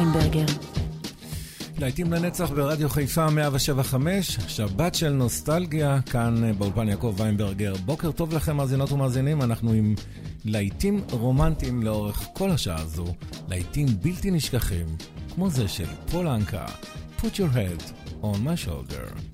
ויינברגר. להיטים לנצח ברדיו חיפה 175, שבת של נוסטלגיה, כאן אה, באולפן יעקב ויינברגר. בוקר טוב לכם, מאזינות ומאזינים, אנחנו עם להיטים רומנטיים לאורך כל השעה הזו, להיטים בלתי נשכחים, כמו זה של פולנקה, Put your head on my shoulder.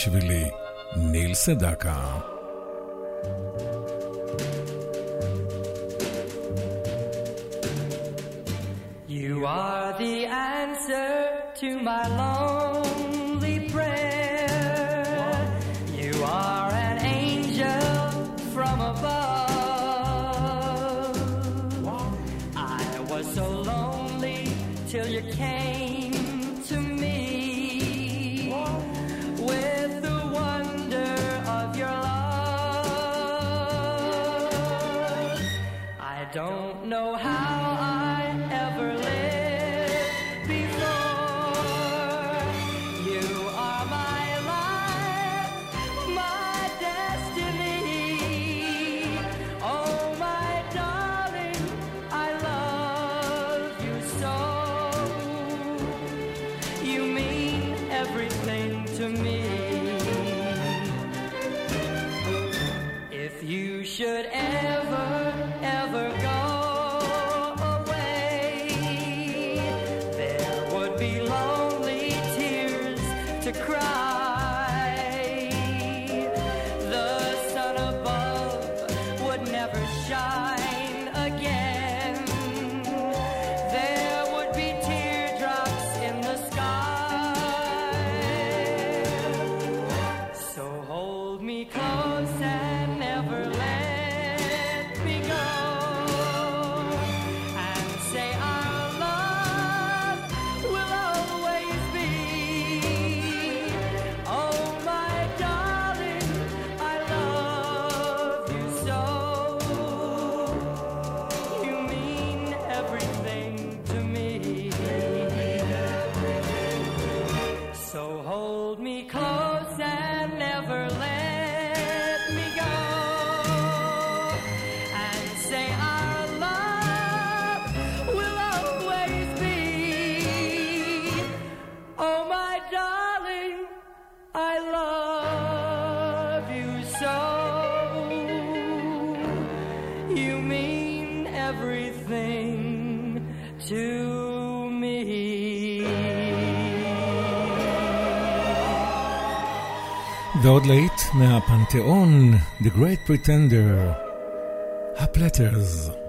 בשבילי, נילס סדקה. I love you so. You mean everything to me. ועוד להיט מהפנתיאון, The Great Pretender, הפלטרס.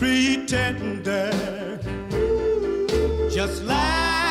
pretender, just like.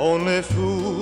Only fools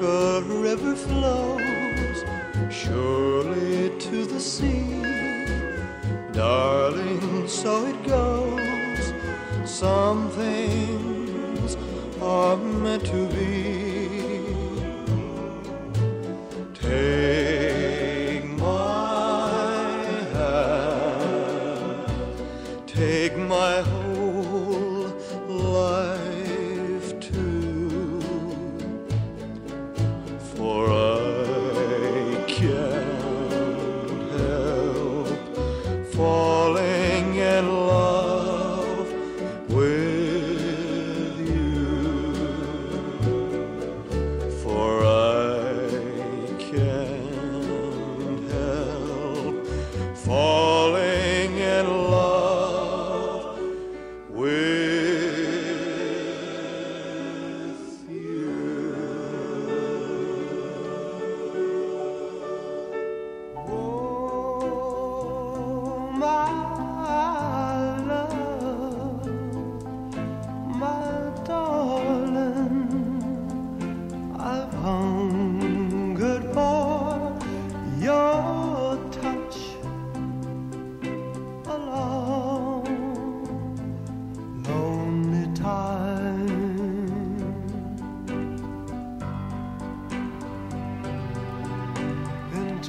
a river flows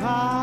And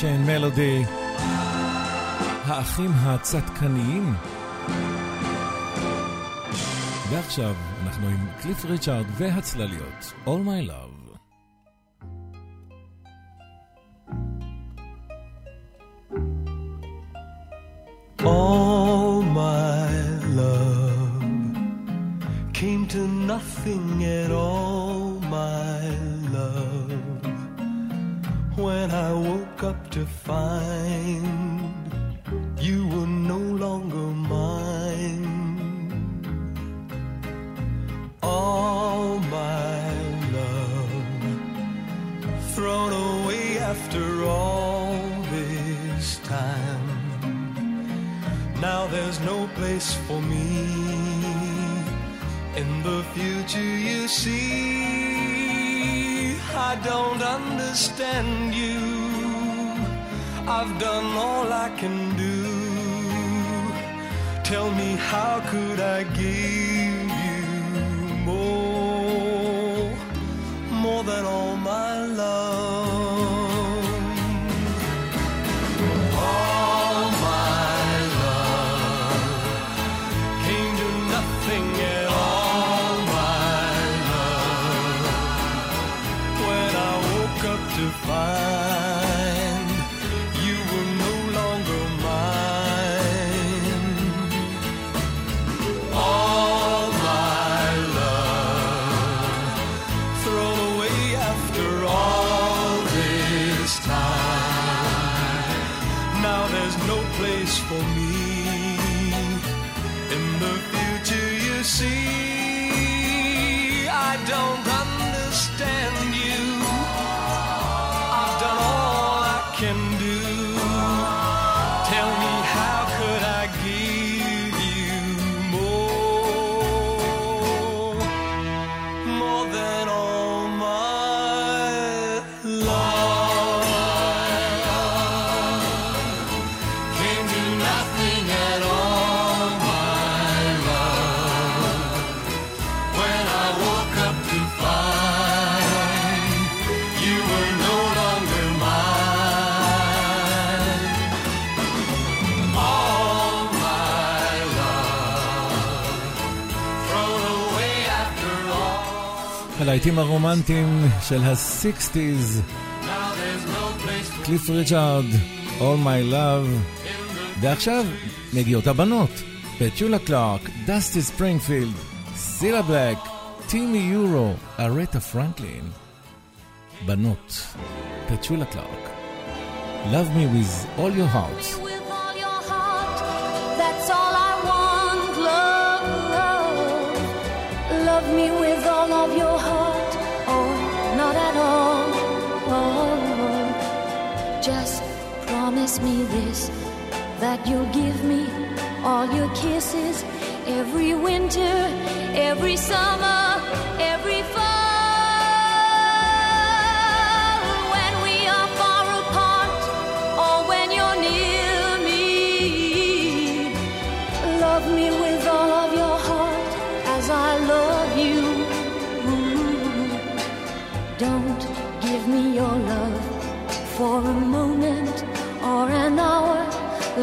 Unchained Melody, האחים הצדקניים. ועכשיו אנחנו עם קליף ריצ'ארד והצלליות, All My Love. All my love came to nothing at all, my love. When I woke up to find you were no longer mine. All my love thrown away after all this time. Now there's no place for me in the future, you see. I don't understand you. I've done all I can do. Tell me, how could I give you more, more than all don't הלהיטים הרומנטיים של ה-60's, Now there's no place for קליף ריצ'ארד, All My Love. ועכשיו מגיעות הבנות, פצ'ולה קלארק, דסטי ספרינגפילד, סילה בלק, טימי יורו, ארטה פרנקלין. בנות, פצ'ולה קלארק. Love me with all your heart. Love me with all of your heart, or not at all. Oh, just promise me this that you'll give me all your kisses every winter, every summer, every fall.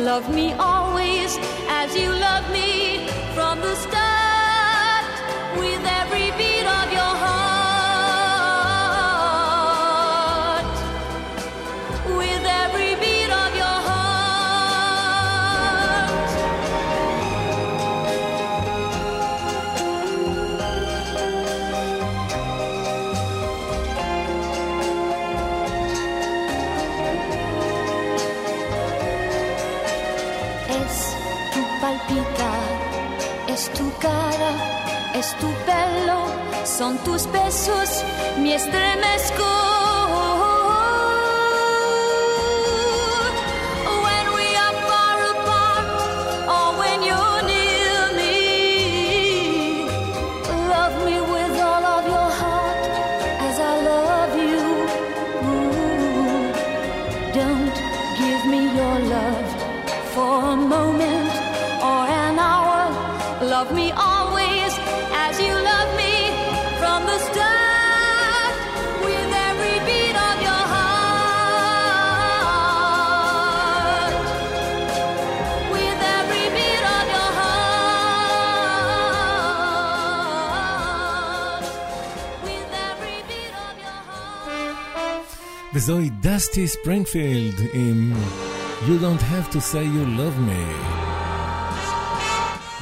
Love me always as you love me from the start es tu pelo, son tus besos, mi estremezco. וזוהי דסטי ספרינגפילד עם You Don't Have To Say You Love Me.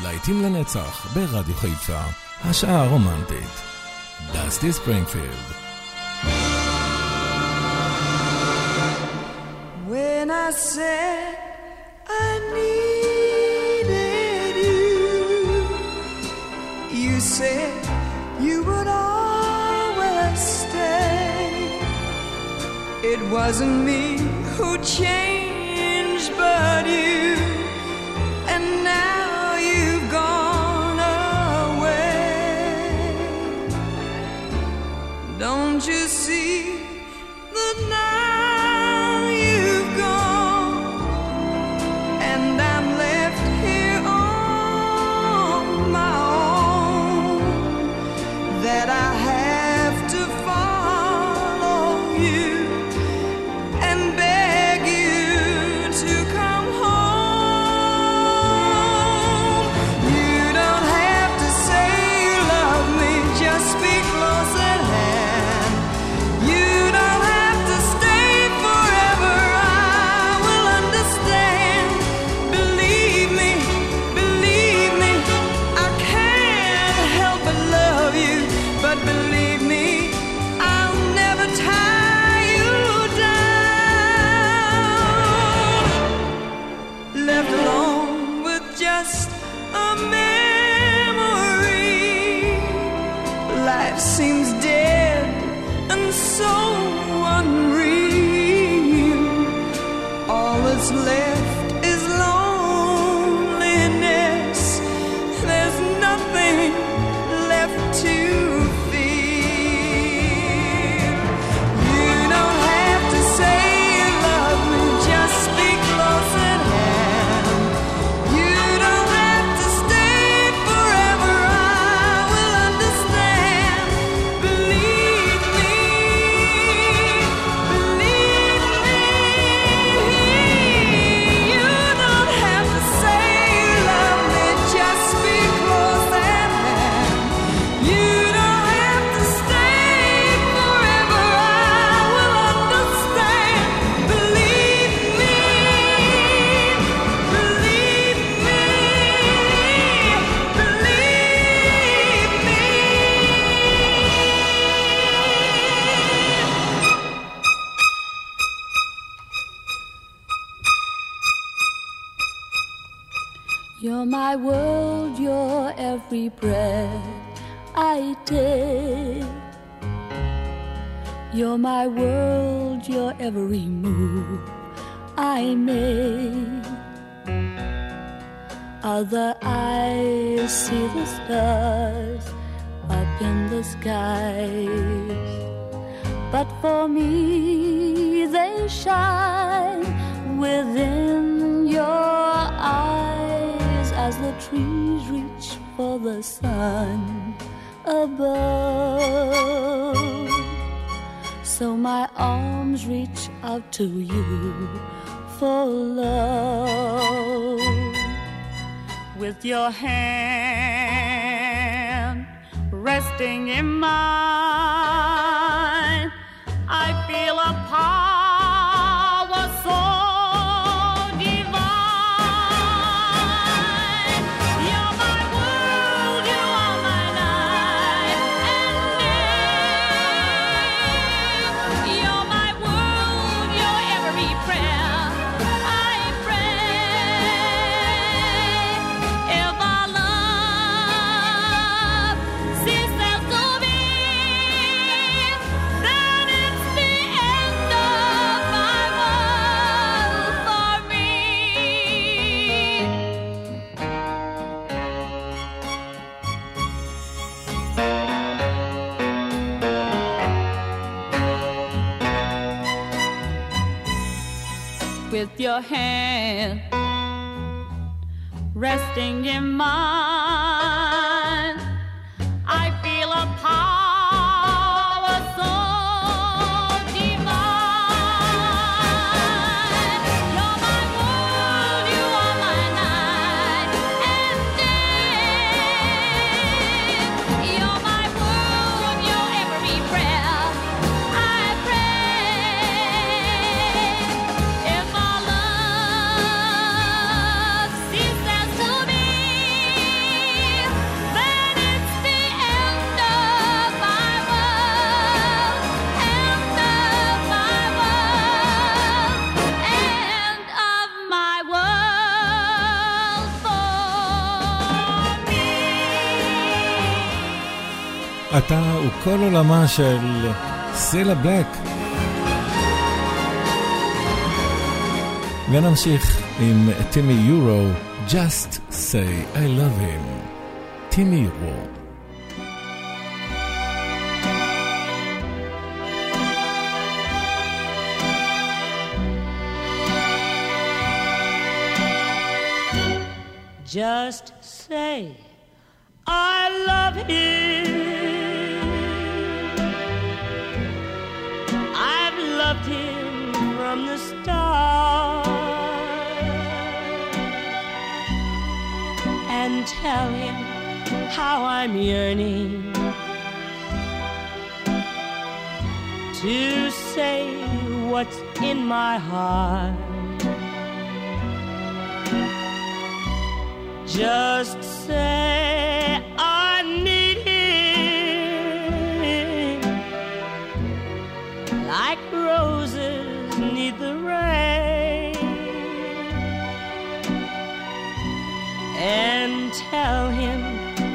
להיטים לנצח ברדיו חיפה, השעה הרומנטית. דסטי ספרינגפילד. When I said It wasn't me who changed, but you. And now you've gone away. Don't you see? believe. I may. Other eyes see the stars up in the skies, but for me they shine within your eyes as the trees reach for the sun above. So my arms reach out to you for love. With your hand resting in mine, I feel a part. with your hand resting in mine. אתה הוא כל עולמה של סילה בלק. ונמשיך עם טימי יורו, Just say I love him. טימי יורו. Just say I love him. And tell him how I'm yearning to say what's in my heart. Just say tell him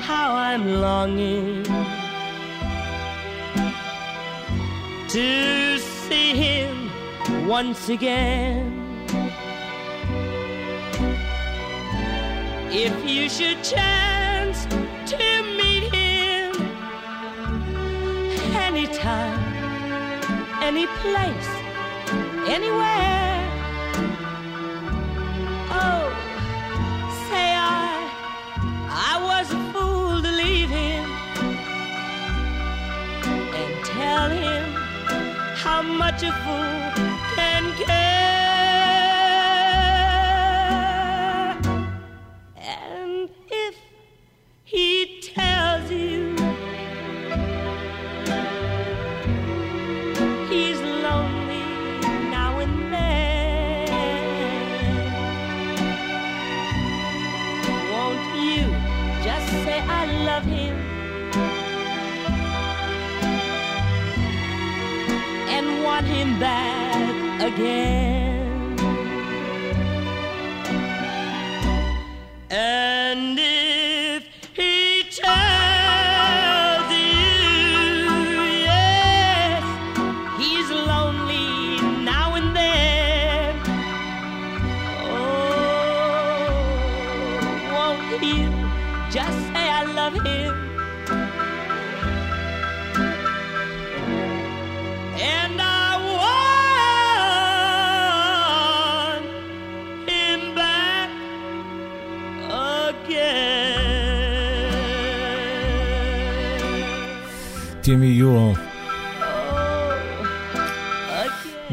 how I'm longing to see him once again. If you should chance to meet him anytime, any place, anywhere, much a fool can care.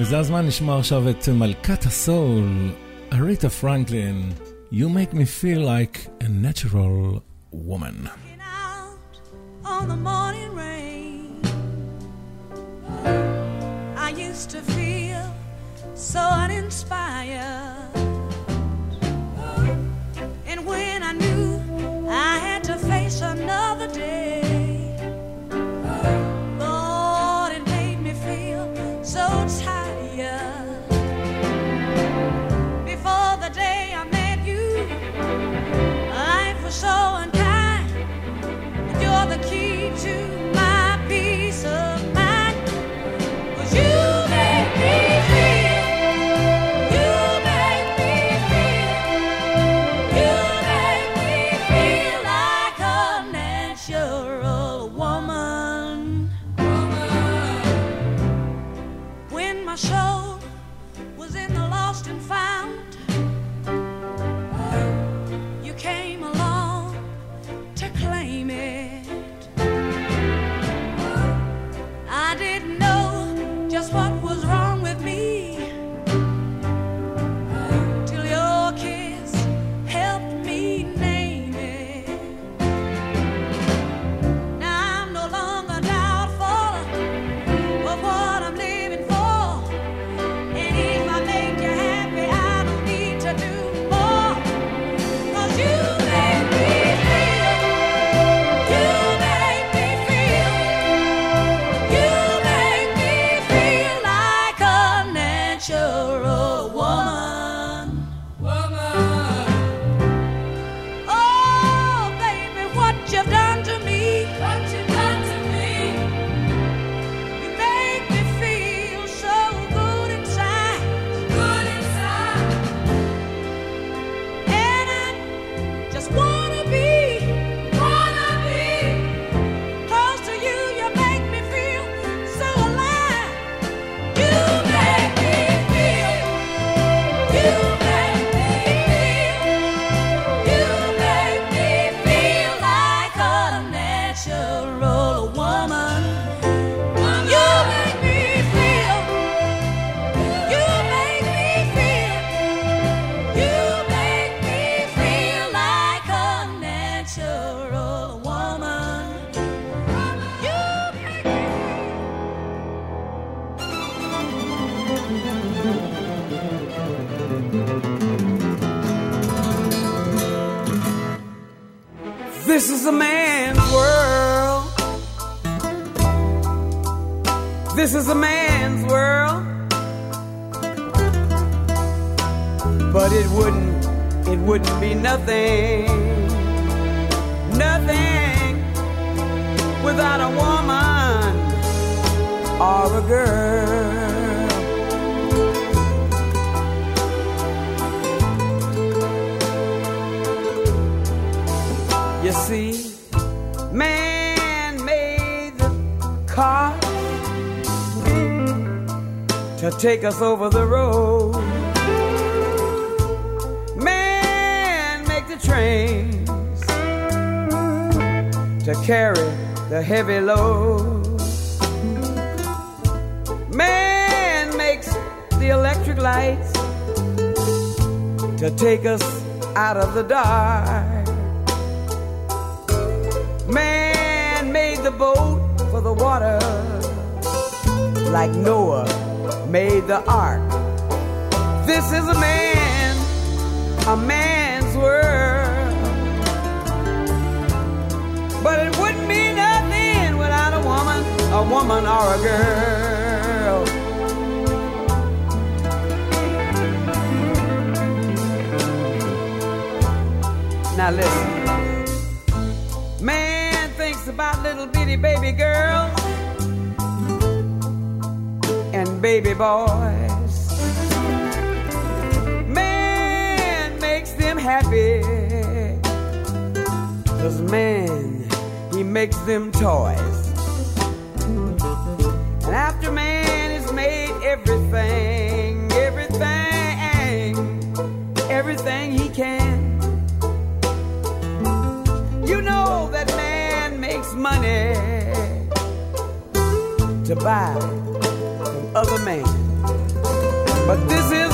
וזה הזמן לשמוע עכשיו את מלכת הסול, אריתה פרנקלין. You make me feel like a natural woman. On the morning rain. I used to feel so uninspired. you're take us over the road. Man make the trains to carry the heavy load. Man makes the electric lights to take us out of the dark. Man made the boat for the water, like Noah made the ark. This is a man, a man's world. But it wouldn't be nothing without a woman, a woman or a girl. Now listen. Man thinks about little bitty baby girls and baby boys. Man makes them happy. Cause man, he makes them toys. And after man has made everything, everything, everything he can. You know that man makes money to buy other men. But this is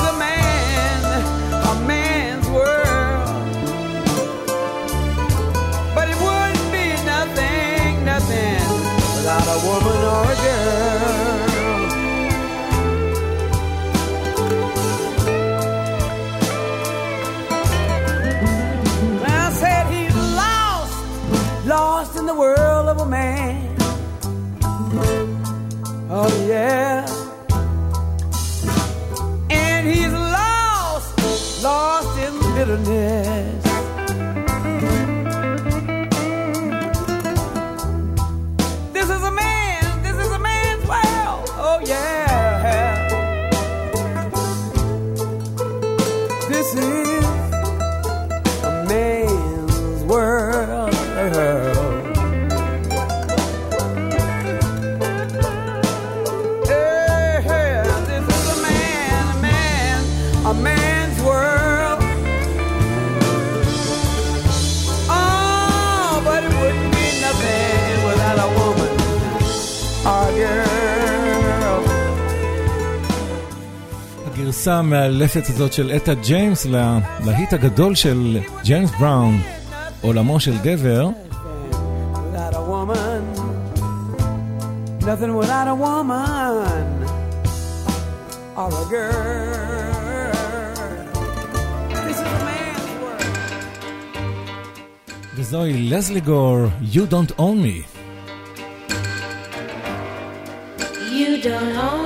הגרסה המאלפת הזאת של אטה ג'יימס לה- להיט הגדול של ג'יימס בראון, עולמו של גבר, Without a woman, nothing without a woman or a girl. This is a man's world. וזוהי לזלי גור, You Don't Own Me. You don't own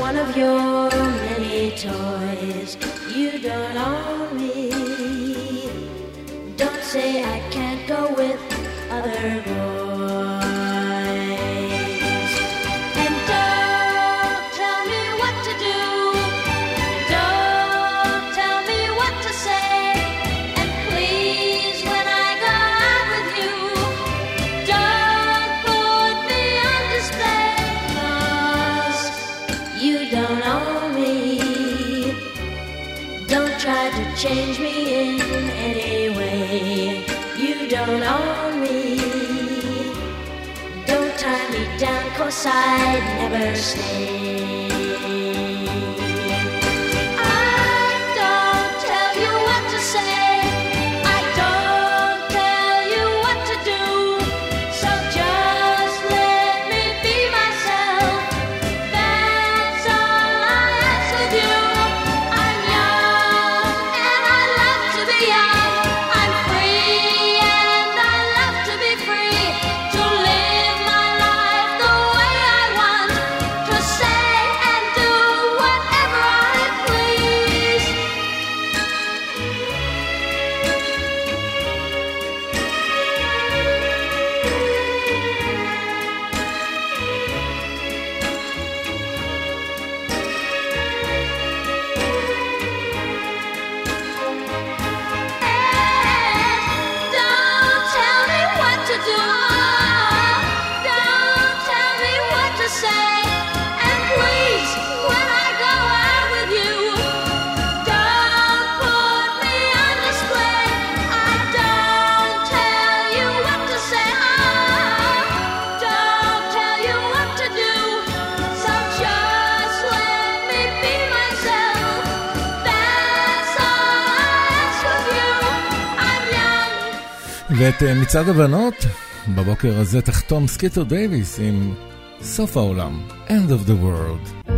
one of your many toys. You don't own me. Don't say I change me in any way. You don't own me. Don't tie me down, cause I'd never stay. ואת אה, מצעד הבנות, בבוקר הזה תחתום סקיטר דייוויס עם סוף העולם, End of the World.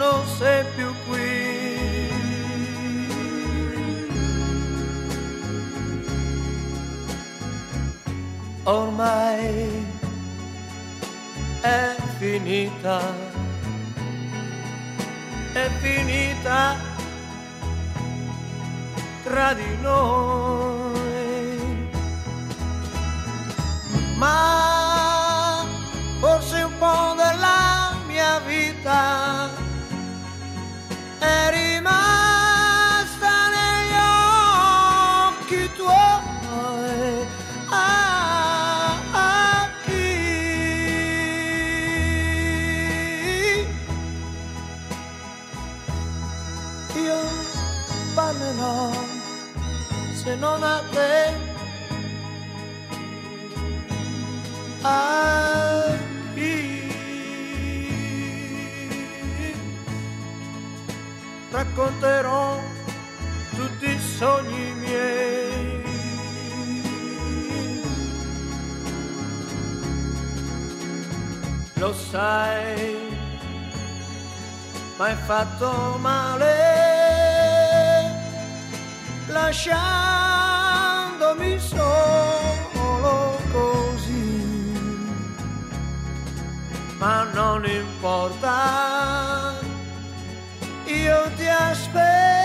non sei più qui. Ormai è finita, è finita tra di noi. Ma nothing. I racconterò tutti i sogni miei. Lo sai, ma hai fatto male lasciare lasciarmi solo così. Ma non importa, io ti aspetto.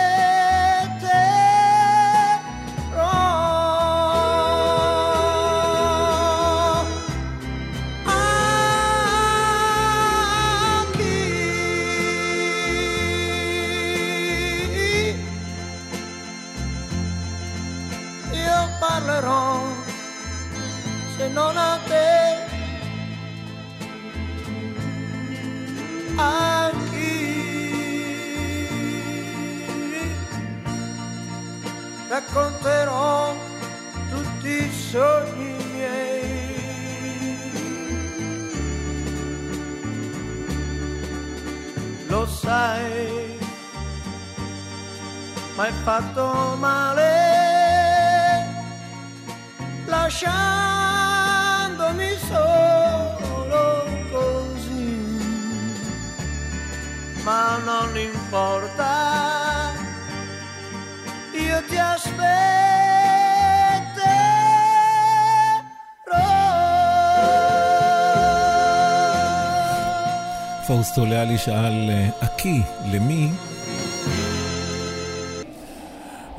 הפוסטוליאלי שאל, "הכי, למי?"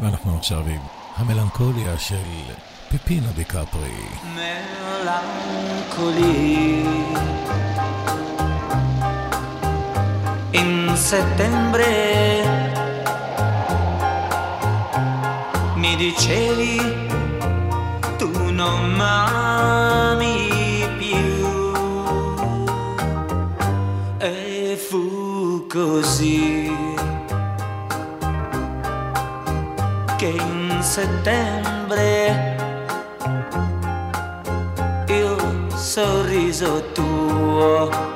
ואנחנו עכשיו עם המלנכוליה של פיפינה דיקפרי. מלנכולי In settembre mi dicevi tu non m'ami così che in settembre il sorriso tuo.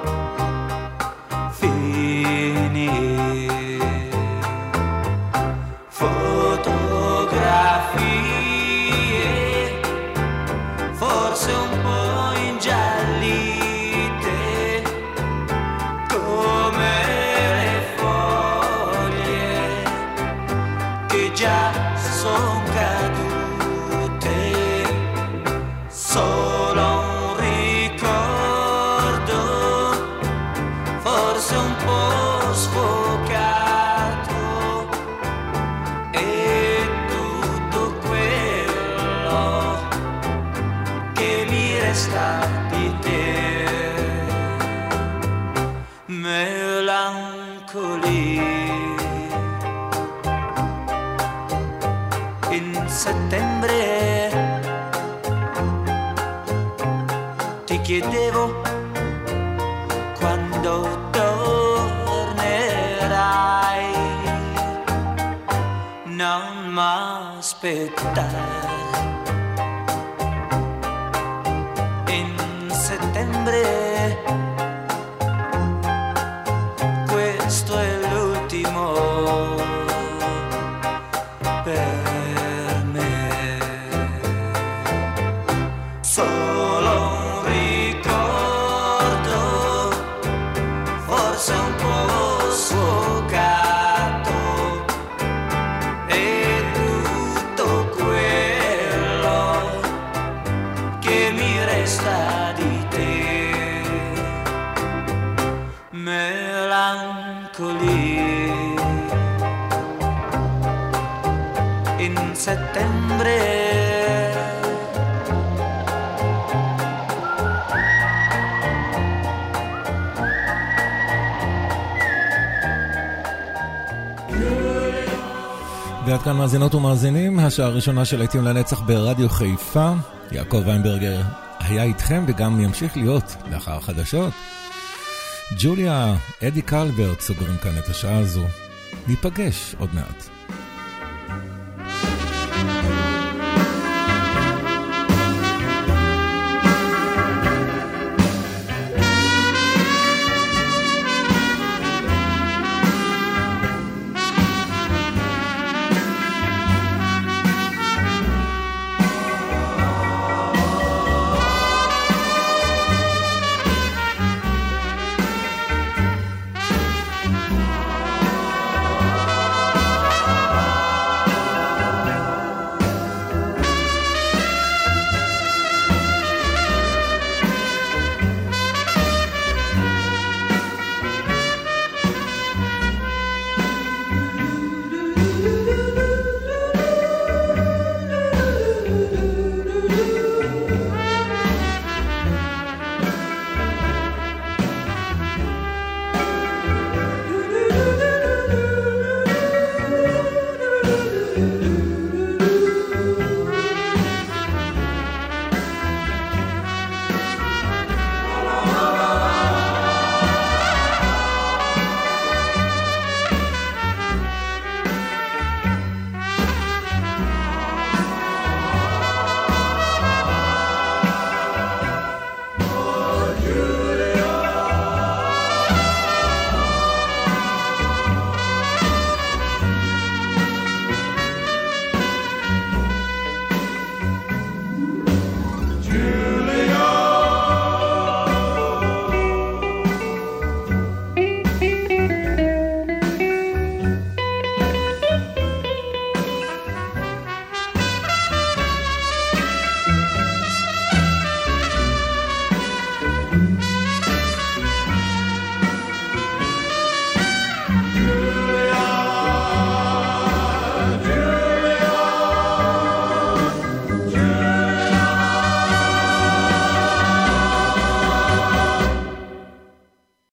Oh. ועד כאן מאזינות ומאזינים, השעה הראשונה של להיטים לנצח ברדיו חיפה. יעקב ויינברגר היה איתכם וגם ימשיך להיות לאחר החדשות. ג'וליה, אדי קלברט סוגרים כאן את השעה הזו. ניפגש עוד מעט.